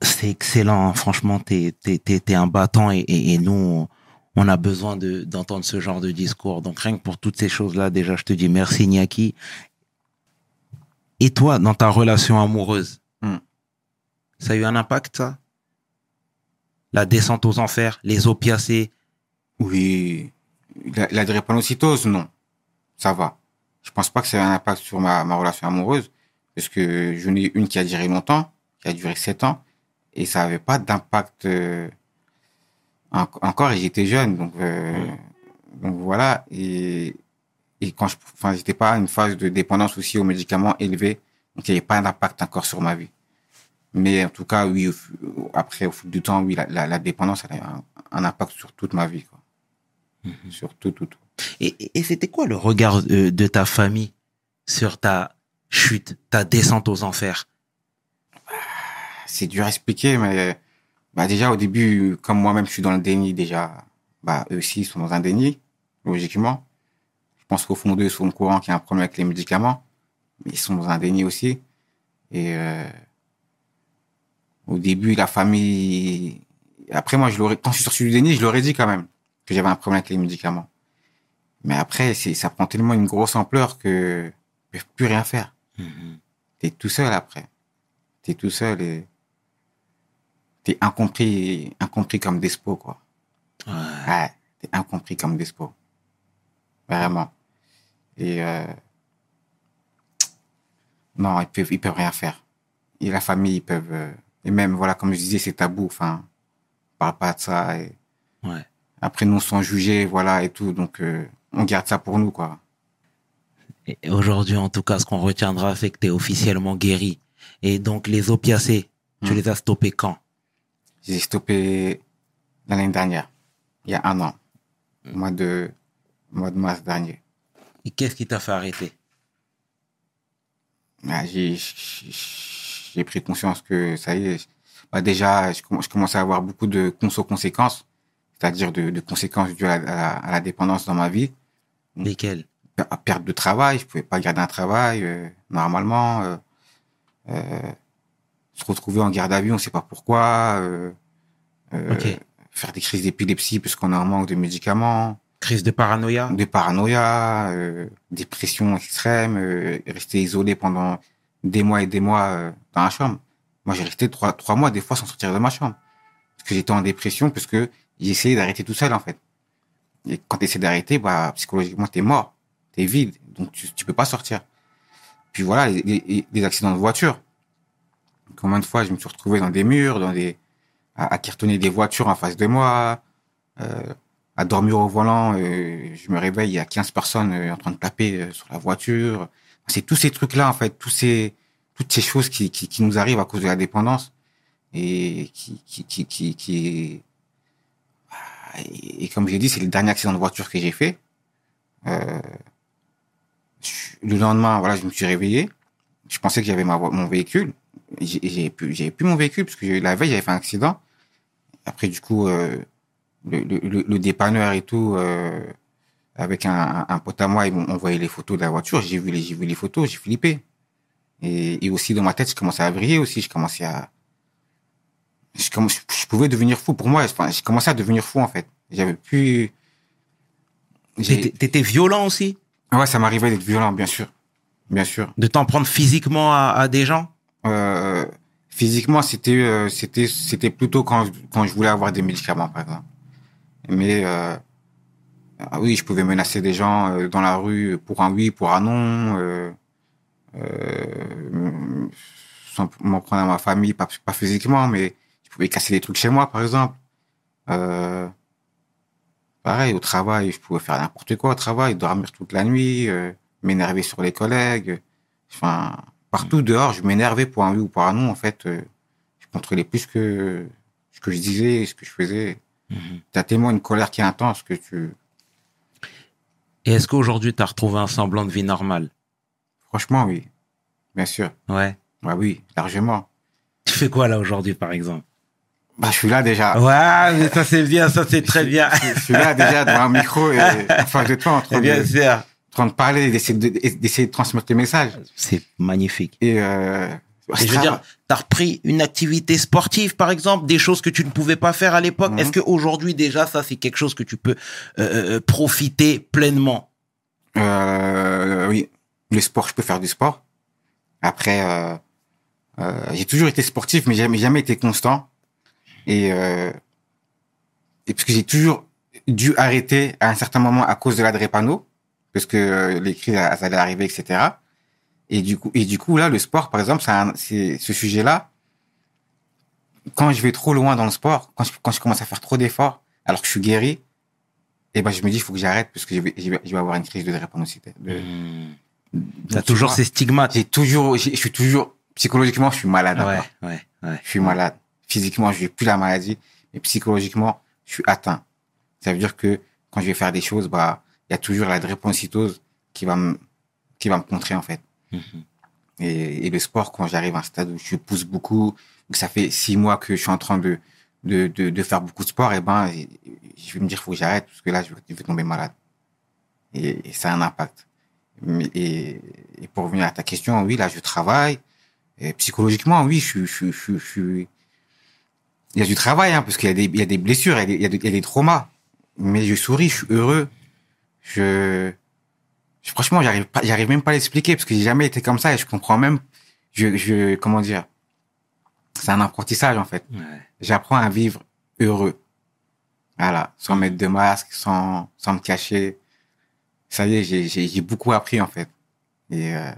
c'est excellent, franchement, t'es t'es un battant et, et, et nous on, a besoin de d'entendre ce genre de discours. Donc rien que pour toutes ces choses là, déjà je te dis merci Niaki. Et toi, dans ta relation amoureuse, Hmm. ça a eu un impact ça? La descente aux enfers, les opiacés? Oui, la, la drépanocytose, non, ça va. Je pense pas que ça ait un impact sur ma, ma relation amoureuse, parce que j'en ai une qui a duré longtemps, qui a duré sept ans, et ça avait pas d'impact euh, En- encore, et j'étais jeune, donc, euh, donc voilà. Et, et quand je, enfin, j'étais pas à une phase de dépendance aussi aux médicaments élevés, donc il n'y avait pas d'impact encore sur ma vie. Mais en tout cas, oui, après, au fil du temps, oui, la, la, la dépendance, elle a un, un impact sur toute ma vie, quoi. Sur tout, tout, tout. Et, et- et c'était quoi le regard euh, de ta famille sur ta chute, ta descente aux enfers? C'est dur à expliquer, mais bah déjà au début, comme moi-même je suis dans le déni déjà, bah eux aussi ils sont dans un déni, logiquement. Pense qu'au fond d'eux ils sont au courant qu'il y a un problème avec les médicaments, mais ils sont dans un déni aussi. Et euh, au début, la famille. Après moi, je l'aurais quand je suis sorti du déni, je leur ai dit quand même que j'avais un problème avec les médicaments. Mais après, c'est ça prend tellement une grosse ampleur que ils peuvent plus rien faire. T'es tout seul après. T'es tout seul et t'es incompris, incompris comme Despo, quoi. Ouais. Ouais, t'es incompris comme Despo. Vraiment. Et euh, non, ils peuvent, ils peuvent rien faire. Et la famille, ils peuvent. euh, et même, voilà, comme je disais, c'est tabou. Enfin, on parle pas de ça. Et Ouais. après, nous, on sont jugés, voilà, et tout. Donc, euh, on garde ça pour nous, quoi. Aujourd'hui, en tout cas, ce qu'on retiendra, c'est que tu es officiellement guéri. Et donc, les opiacés, tu Hmm. les as stoppés quand? J'ai stoppé l'année dernière, il y a un an, au mois de, au mois de mars dernier. Et qu'est-ce qui t'a fait arrêter? Ah, j'ai pris conscience que ça y est. Bah déjà, je, comm- je commençais à avoir beaucoup de conso-conséquences, c'est-à-dire de, de conséquences dues à la, à à dépendance dans ma vie. Lesquels Per- Perte de travail, je pouvais pas garder un travail euh, normalement. Euh, euh, se retrouver en garde à vue, on sait pas pourquoi. Euh, euh, Ok. Faire des crises d'épilepsie puisqu'on est en manque de médicaments. Crise de paranoïa? De paranoïa, euh, dépression extrême, euh, rester isolé pendant des mois et des mois euh, dans la chambre. Moi, j'ai resté trois, trois mois des fois sans sortir de ma chambre. Parce que j'étais en dépression, parce que essayé d'arrêter tout seul, en fait. Et quand tu essaies d'arrêter, bah, psychologiquement, t'es mort. T'es vide. Donc, tu, tu peux pas sortir. Puis voilà, les accidents de voiture. Combien de fois je me suis retrouvé dans des murs, dans des, à, à cartonner des voitures en face de moi, euh, à dormir au volant, euh, je me réveille, il y a 15 personnes euh, en train de taper euh, sur la voiture. C'est tous ces trucs-là, en fait, tous ces, toutes ces choses qui, qui, nous arrivent à cause de la dépendance et qui, qui, qui, qui, et, comme j'ai dit, c'est le dernier accident de voiture que j'ai fait. Le lendemain, voilà, je me suis réveillé. Je pensais que j'avais mon véhicule. J'ai plus, j'avais plus mon véhicule parce que la veille, j'avais fait un accident. Après, du coup, le, le, le- dépanneur et tout, euh, avec un, un, pote à moi, ils m'ont envoyé les photos de la voiture. J'ai vu les, j'ai vu les photos, j'ai flippé. Et, et aussi dans ma tête, je commençais à vriller aussi. Je commençais à, je, je, je pouvais devenir fou. Pour moi, enfin, j'ai commencé à devenir fou en fait. J'avais plus. T'étais violent aussi? Ouais, ça m'arrivait d'être violent, bien sûr, bien sûr. De t'en prendre physiquement à, à des gens? Euh, physiquement, c'était euh, c'était c'était plutôt quand je- quand je voulais avoir des médicaments, par exemple. Mais euh, ah oui, je pouvais menacer des gens euh, dans la rue pour un oui, pour un non, euh, sans m'en prendre à ma famille, pas, pas physiquement, mais je pouvais casser des trucs chez moi, par exemple. Euh, pareil, au travail, je pouvais faire n'importe quoi au travail, dormir toute la nuit, euh, m'énerver sur les collègues. Enfin, partout dehors, je m'énervais pour un oui ou pour un non. En fait, euh, je contrôlais plus que ce que je disais, ce que je faisais. T'as tellement une colère qui est intense que tu, Et est-ce qu'aujourd'hui, tu as retrouvé un semblant de vie normale? Franchement, oui, bien sûr. Ouais. Bah oui, largement. Tu fais quoi là aujourd'hui, par exemple? Bah, je suis là déjà. Ouais, mais ça c'est bien, ça c'est très bien. Je suis là déjà devant un micro et en face de toi en train, de, bien sûr. en train de parler, d'essayer de, d'essayer de transmettre tes messages. C'est magnifique. Et, euh, Et je veux dire, t'as repris une activité sportive, par exemple, des choses que tu ne pouvais pas faire à l'époque. Mhm. Est-ce qu'aujourd'hui, déjà, ça, c'est quelque chose que tu peux euh, euh, profiter pleinement? Euh, oui, le sport, je peux faire du sport. Après, euh, euh, j'ai toujours été sportif, mais jamais, jamais été constant. Et, euh, et parce que j'ai toujours dû arrêter à un certain moment à cause de la drépano, parce que les crises elles allaient arriver, etc. Et du coup, et du coup là, le sport, par exemple, c'est ce sujet-là. Quand je vais trop loin dans le sport, quand je, quand je commence à faire trop d'efforts, alors que je suis guéri, et ben je me dis il faut que j'arrête parce que je vais, je vais, je vais avoir une crise de Hmm. Donc, T'as toujours vois, ces stigmates. J'ai toujours, je suis toujours psychologiquement, je suis malade. Ouais, ouais, ouais. Je suis malade. Physiquement, je n'ai plus la maladie, mais psychologiquement, je suis atteint. Ça veut dire que quand je vais faire des choses, bah, il y a toujours la drépanocytose qui va me, qui va me contrer, en fait. Mhm. Et, et le sport, quand j'arrive à un stade où je pousse beaucoup, que ça fait six mois que je suis en train de, de, de, de faire beaucoup de sport, et ben, et- je vais me dire, faut que j'arrête, parce que là, je vais, tomber malade. Et, et ça a un impact. Et, et pour revenir à ta question, oui, là, je travaille. Et psychologiquement, oui, je, je, je, je, il y a du travail, hein, parce qu'il y y a des blessures, il y a des, il y a des, traumas. Mais je souris, je suis heureux. Je- franchement, j'arrive pas, j'arrive même pas à l'expliquer parce que j'ai jamais été comme ça et je comprends même, je, je, comment dire, c'est un apprentissage en fait. Ouais. J'apprends à vivre heureux. Voilà, sans mettre de masque, sans, sans me cacher. Ça y est, j'ai, j'ai, j'ai beaucoup appris en fait. Et, euh,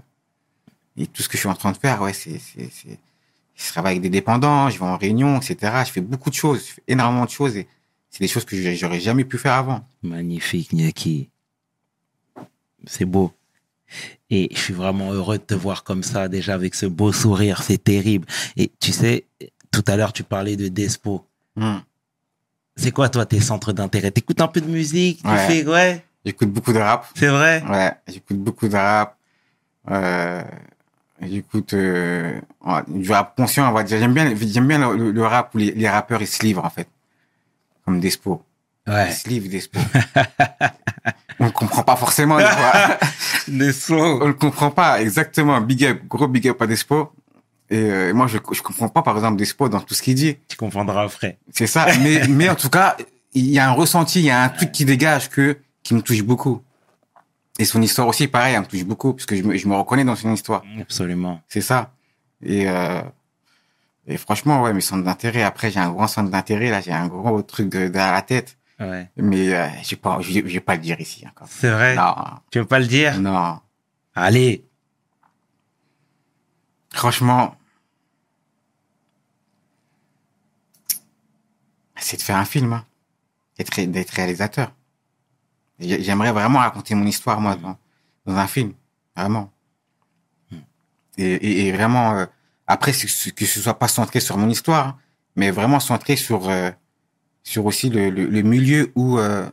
et tout ce que je suis en train de faire, ouais, c'est, c'est, c'est, je travaille avec des dépendants, je vais en réunion, etc. Je fais beaucoup de choses, je fais énormément de choses et c'est des choses que j'aurais- jamais pu faire avant. Magnifique, Niaki. C'est beau. Et je suis vraiment heureux de te voir comme ça, déjà avec ce beau sourire, c'est terrible. Et tu sais, tout à l'heure, tu parlais de Despo. Hmm. C'est quoi, toi, tes centres d'intérêt? T'écoutes un peu de musique? Tu Ouais. fais, ouais, J'écoute beaucoup de rap. c'est vrai? Ouais, j'écoute beaucoup de rap. Euh, j'écoute euh, du rap conscient, on va dire. J'aime bien, j'aime bien le, le rap où les, les rappeurs ils se livrent en fait, comme Despo. Ouais. Ils se livrent Despo. on ne comprend pas forcément. des fois. Despo. on ne comprend pas exactement. Big up, gros big up à Despo. Et euh, moi, je je comprends pas par exemple Despo dans tout ce qu'il dit. Tu comprendras après. C'est ça. Mais mais en tout cas, il y a un ressenti, il y a un truc qui dégage que qui me touche beaucoup. Et son histoire aussi, pareil, elle me touche beaucoup parce que je me, je me reconnais dans son histoire. Absolument. C'est ça. Et euh, et franchement, ouais, mes centres d'intérêt. Après, j'ai un grand centre d'intérêt là, j'ai un gros truc de- derrière la tête. Ouais. Mais euh, je vais je vais pas le dire ici encore. C'est vrai? Non, Tu veux pas le dire? Non. Allez. Franchement, c'est de faire un film, hein. d'être réalisateur. J'ai- J'aimerais vraiment raconter mon histoire moi dans, dans un film, vraiment. Et, et, et vraiment, euh, après que ce soit pas centré sur mon histoire, hein, mais vraiment centré sur euh, sur aussi le, le, le milieu où euh,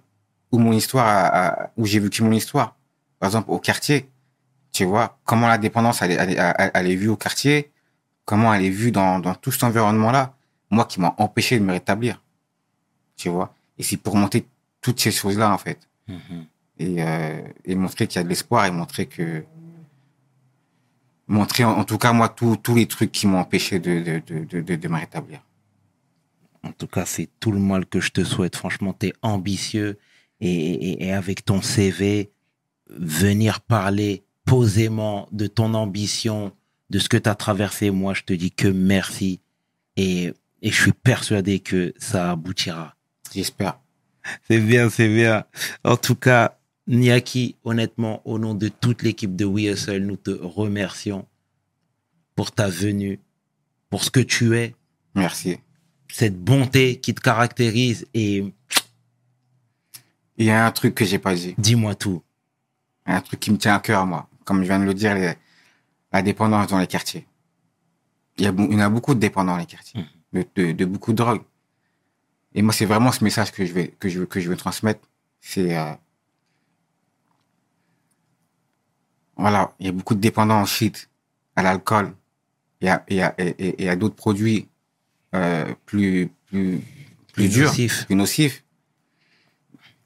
où mon histoire a- a- où j'ai vécu mon histoire. Par exemple au quartier, tu vois comment la dépendance elle est, elle est, elle- elle est vue au quartier, comment elle est vue dans, dans tout cet environnement-là, moi qui m'a empêché de me rétablir. Tu vois Et c'est pour montrer toutes ces choses-là, en fait. Mhm. Et, euh, et montrer qu'il y a de l'espoir et montrer que... Montrer, en, en tout cas, moi, tous tous les trucs qui m'ont empêché de, de, de, de, de, de me rétablir. En tout cas, c'est tout le mal que je te souhaite. Franchement, tu es ambitieux et, et- et avec ton CV, venir parler posément de ton ambition, de ce que tu as traversé, moi, je te dis que merci. Et, et je suis persuadé que ça aboutira. J'espère. C'est bien, c'est bien. En tout cas, Niaki, honnêtement, au nom de toute l'équipe de We Hustle, nous te remercions pour ta venue, pour ce que tu es, Merci. Cette bonté qui te caractérise et Il y a un truc que j'ai pas dit. dis-moi tout. un truc qui me tient à cœur, moi. Comme je viens de le dire, les- la dépendance dans les quartiers. Il y, a, il y en a beaucoup de dépendants dans les quartiers, de, de, de beaucoup de drogue. Et moi, c'est vraiment ce message que je vais que je veux que je veux transmettre. C'est euh, voilà, il y a beaucoup de dépendants au shit, à l'alcool, et à, et à, et à d'autres produits euh, plus plus plus Plus durs, nocifs. plus nocifs.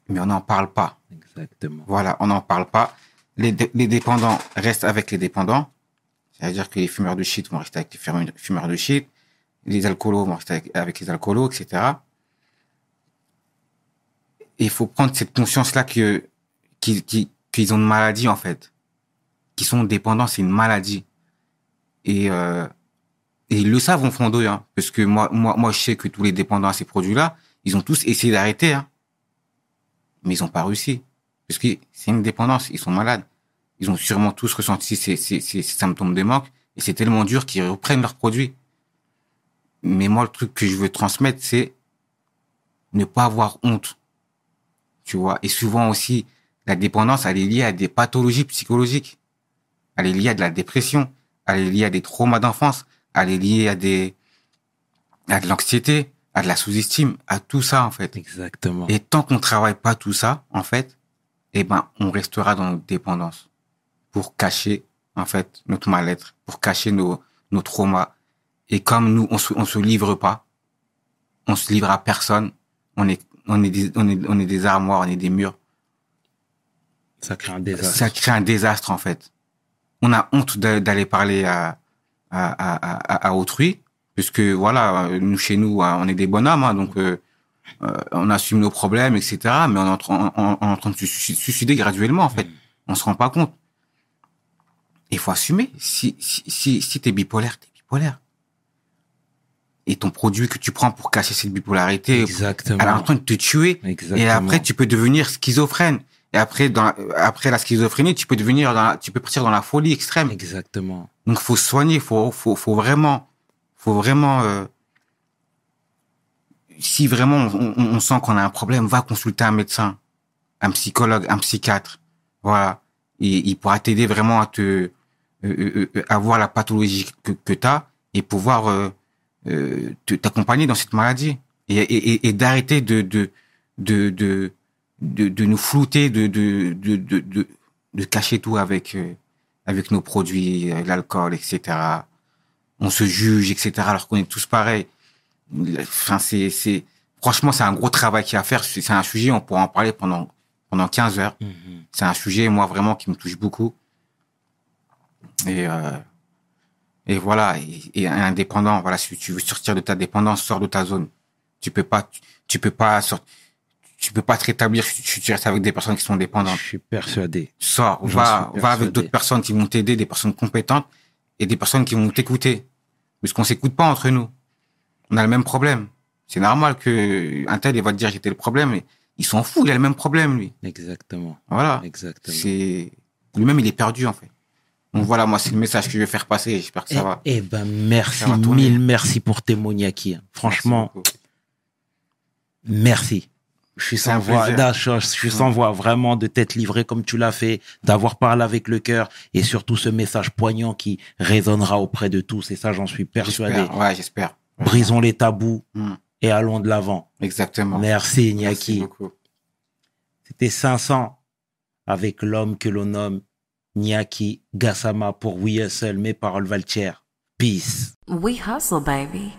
Mais on n'en parle pas. Exactement. Voilà, on n'en parle pas. Les, les dépendants restent avec les dépendants. C'est-à-dire que les fumeurs de shit vont rester avec les fumeurs- de shit. Les alcoolos vont rester avec, avec les alcoolos, etc. Et il faut prendre cette conscience-là que, qu'ils, qu'ils, qu'ils ont une maladie, en fait. Qu'ils sont dépendants, c'est une maladie. Et, euh, et ils le savent au fond d'eux, hein. Parce que moi, moi, moi, je sais que tous les dépendants à ces produits-là, ils ont tous essayé d'arrêter, hein. Mais ils ont pas réussi. Parce que c'est une dépendance, ils sont malades. Ils ont sûrement tous ressenti ces, ces, ces, ces symptômes de manque. Et c'est tellement dur qu'ils reprennent leurs produits. Mais moi, le truc que je veux transmettre, c'est ne pas avoir honte. Tu vois. Et souvent aussi, la dépendance, elle est liée à des pathologies psychologiques. Elle est liée à de la dépression. Elle est liée à des traumas d'enfance. Elle est liée à des, à de l'anxiété, à de la sous-estime, à tout ça, en fait. Exactement. Et tant qu'on travaille pas tout ça, en fait, eh ben, on restera dans notre dépendance pour cacher, en fait, notre mal-être, pour cacher nos, nos traumas. Et comme nous, on se, on se livre pas, on se livre à personne, on est, on est des, on est, on est des armoires, on est des murs. Ça crée un désastre. Ça crée un désastre, en fait. On a honte d'aller parler à, à, à, à, à autrui, puisque voilà, nous, chez nous, hein, on est des bonhommes, hein, donc, euh, euh, on assume nos problèmes, etc. Mais on est en, train- on, on est en train de se suici- suicider graduellement, en fait. On se rend pas compte. Il faut assumer. Si, si, si, si t'es bipolaire, t'es bipolaire. Et ton produit que tu prends pour cacher cette bipolarité, Exactement. elle est en train de te tuer. Exactement. Et après, tu peux devenir schizophrène. Et après, dans, après la schizophrénie, tu peux devenir, dans la- tu peux partir dans la folie extrême. Exactement. Donc, faut soigner. Faut, faut, faut vraiment, faut vraiment. euh, si vraiment on, on- on sent qu'on a un problème, va consulter un médecin, un psychologue, un psychiatre. Voilà. Et il pourra t'aider vraiment à te euh, euh, euh, avoir la pathologie que, que tu as et pouvoir euh, euh, t'accompagner dans cette maladie et, et, et- d'arrêter de de, de de de de nous flouter, de de de de, de, cacher tout avec euh, avec nos produits, l'alcool, etc. On se juge, etc. Alors qu'on est tous pareils. Enfin, c'est c'est franchement c'est un gros travail qu'il y a à faire. C'est un sujet, on pourra en parler pendant pendant 15 heures. Mhm. C'est un sujet, moi, vraiment, qui me touche beaucoup. Et, euh, et voilà, et, et indépendant, voilà, si tu veux sortir de ta dépendance, sors de ta zone. Tu peux pas, tu, tu peux pas sortir, tu peux pas te rétablir si tu, restes avec des personnes qui sont Je dépendantes. suis persuadé. Sors, J'en va, va avec d'autres personnes qui vont t'aider, des personnes compétentes et des personnes qui vont t'écouter. Parce qu'on s'écoute pas entre nous. On a le même problème. C'est normal que un tel, il va te dire j'étais le problème, mais il s'en fout, il a le même problème, lui. Exactement. Voilà. Exactement. C'est lui-même, il est perdu en fait. Donc voilà, moi, c'est le message que je vais faire passer. J'espère que ça va. Eh, eh ben, merci, Ça mille merci pour témoigner. Franchement, merci. Je suis sans voix, je, suis sans voix vraiment de t'être livré comme tu l'as fait, d'avoir parlé avec le cœur et surtout ce message poignant qui résonnera auprès de tous. Et ça, j'en suis persuadé. J'espère. Ouais, j'espère. Brisons les tabous Mm. et allons de l'avant. Exactement. Merci, beaucoup. C'était 500 avec l'homme que l'on nomme Niaki Gassama pour We Hustle. Mes paroles valent cher. Peace. We hustle, baby.